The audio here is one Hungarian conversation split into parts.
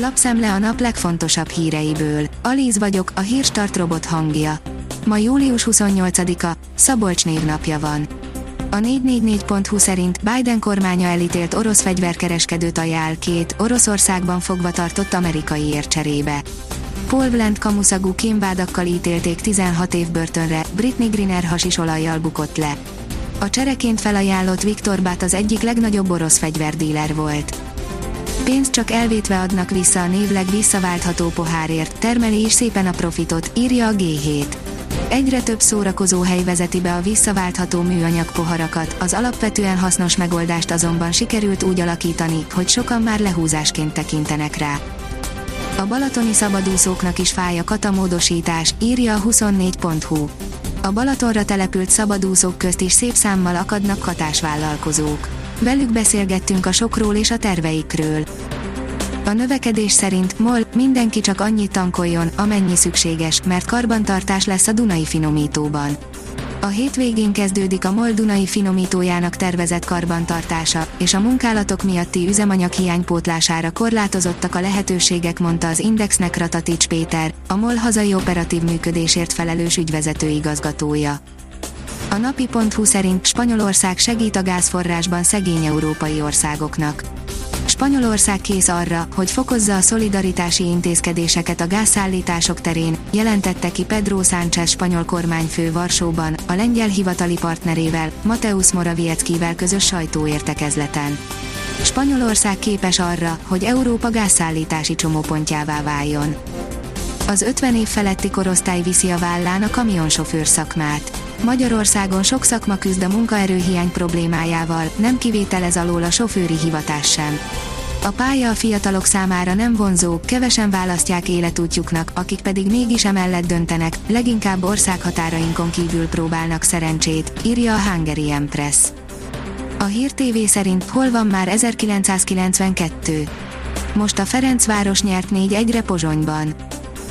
Lapszemle a nap legfontosabb híreiből. Alíz vagyok, a hírstart robot hangja. Ma július 28-a, Szabolcs névnapja van. A 444.hu szerint Biden kormánya elítélt orosz fegyverkereskedőt ajánl két Oroszországban fogva tartott amerikai ércserébe. Paul Bland kamuszagú kémvádakkal ítélték 16 év börtönre, Britney Griner hasisolajjal bukott le. A csereként felajánlott Viktor Bát az egyik legnagyobb orosz fegyverdíler volt. Pénzt csak elvétve adnak vissza a névleg visszaváltható pohárért, termeli is szépen a profitot, írja a G7. Egyre több szórakozó hely vezeti be a visszaváltható műanyag poharakat, az alapvetően hasznos megoldást azonban sikerült úgy alakítani, hogy sokan már lehúzásként tekintenek rá. A balatoni szabadúszóknak is fáj a katamódosítás, írja a 24.hu. A Balatonra települt szabadúszók közt is szép számmal akadnak katásvállalkozók. Velük beszélgettünk a sokról és a terveikről. A növekedés szerint MOL mindenki csak annyit tankoljon, amennyi szükséges, mert karbantartás lesz a Dunai finomítóban. A hétvégén kezdődik a MOL Dunai finomítójának tervezett karbantartása, és a munkálatok miatti üzemanyag hiánypótlására korlátozottak a lehetőségek, mondta az Indexnek Ratatics Péter, a MOL hazai operatív működésért felelős ügyvezető igazgatója. A napi.hu szerint Spanyolország segít a gázforrásban szegény európai országoknak. Spanyolország kész arra, hogy fokozza a szolidaritási intézkedéseket a gázszállítások terén, jelentette ki Pedro Sánchez spanyol kormányfő Varsóban, a lengyel hivatali partnerével, Mateusz Morawieckivel közös sajtóértekezleten. Spanyolország képes arra, hogy Európa gázszállítási csomópontjává váljon. Az 50 év feletti korosztály viszi a vállán a kamionsofőr szakmát. Magyarországon sok szakma küzd a munkaerőhiány problémájával, nem kivételez alól a sofőri hivatás sem. A pálya a fiatalok számára nem vonzó, kevesen választják életútjuknak, akik pedig mégis emellett döntenek, leginkább országhatárainkon kívül próbálnak szerencsét, írja a Hungary Empress. A Hír TV szerint hol van már 1992? Most a Ferencváros nyert 4-1-re Pozsonyban.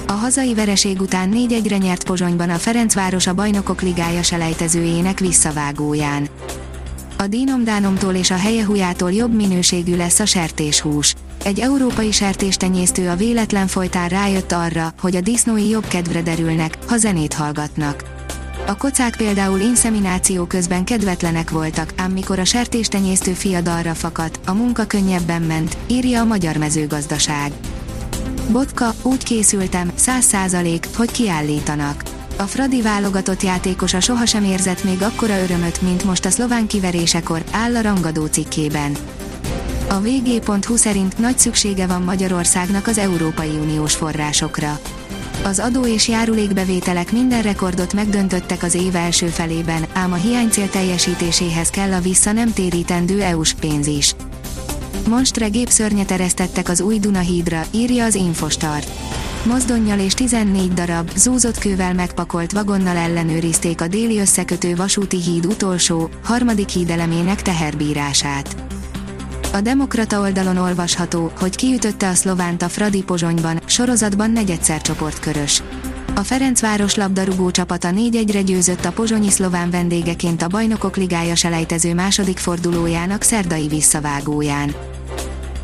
A hazai vereség után 4-1-re nyert Pozsonyban a Ferencváros a Bajnokok Ligája selejtezőjének visszavágóján. A dínomdánomtól és a helyehujától jobb minőségű lesz a sertéshús. Egy európai sertéstenyésztő a véletlen folytán rájött arra, hogy a disznói jobb kedvre derülnek, ha zenét hallgatnak. A kocák például inszemináció közben kedvetlenek voltak, ám mikor a sertéstenyésztő fia dalra fakadt, a munka könnyebben ment, írja a Magyar Mezőgazdaság. Botka, úgy készültem, száz százalék, hogy kiállítanak. A Fradi válogatott játékosa sohasem érzett még akkora örömöt, mint most a szlován kiverésekor, áll a rangadó cikkében. A vg.hu szerint nagy szüksége van Magyarországnak az Európai Uniós forrásokra. Az adó és járulékbevételek minden rekordot megdöntöttek az év első felében, ám a hiánycél teljesítéséhez kell a vissza nem térítendő EU-s pénz is. Monstre gépszörnyet eresztettek az új Dunahídra, írja az Infostart. Mozdonnyal és 14 darab, zúzott kővel megpakolt vagonnal ellenőrizték a déli összekötő vasúti híd utolsó, harmadik hídelemének teherbírását. A Demokrata oldalon olvasható, hogy kiütötte a szlovánt a Fradi Pozsonyban, sorozatban negyedszer csoportkörös. A Ferencváros labdarúgó csapata 4-1-re győzött a pozsonyi szlován vendégeként a Bajnokok Ligája selejtező második fordulójának szerdai visszavágóján.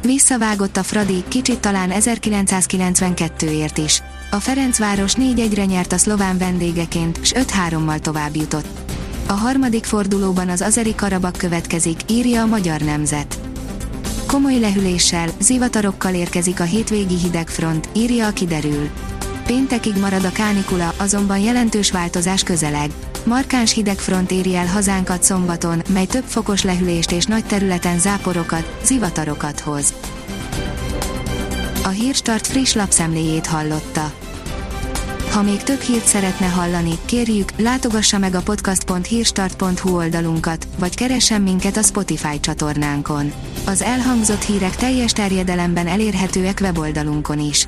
Visszavágott a Fradi, kicsit talán 1992-ért is. A Ferencváros 4-1-re nyert a szlován vendégeként, s 5-3-mal tovább jutott. A harmadik fordulóban az Azeri Karabak következik, írja a Magyar Nemzet. Komoly lehűléssel, zivatarokkal érkezik a hétvégi hidegfront, írja a kiderül. Péntekig marad a kánikula, azonban jelentős változás közeleg. Markáns hidegfront éri el hazánkat szombaton, mely több fokos lehűlést és nagy területen záporokat, zivatarokat hoz. A Hírstart friss lapszemléjét hallotta. Ha még több hírt szeretne hallani, kérjük, látogassa meg a podcast.hírstart.hu oldalunkat, vagy keressen minket a Spotify csatornánkon. Az elhangzott hírek teljes terjedelemben elérhetőek weboldalunkon is.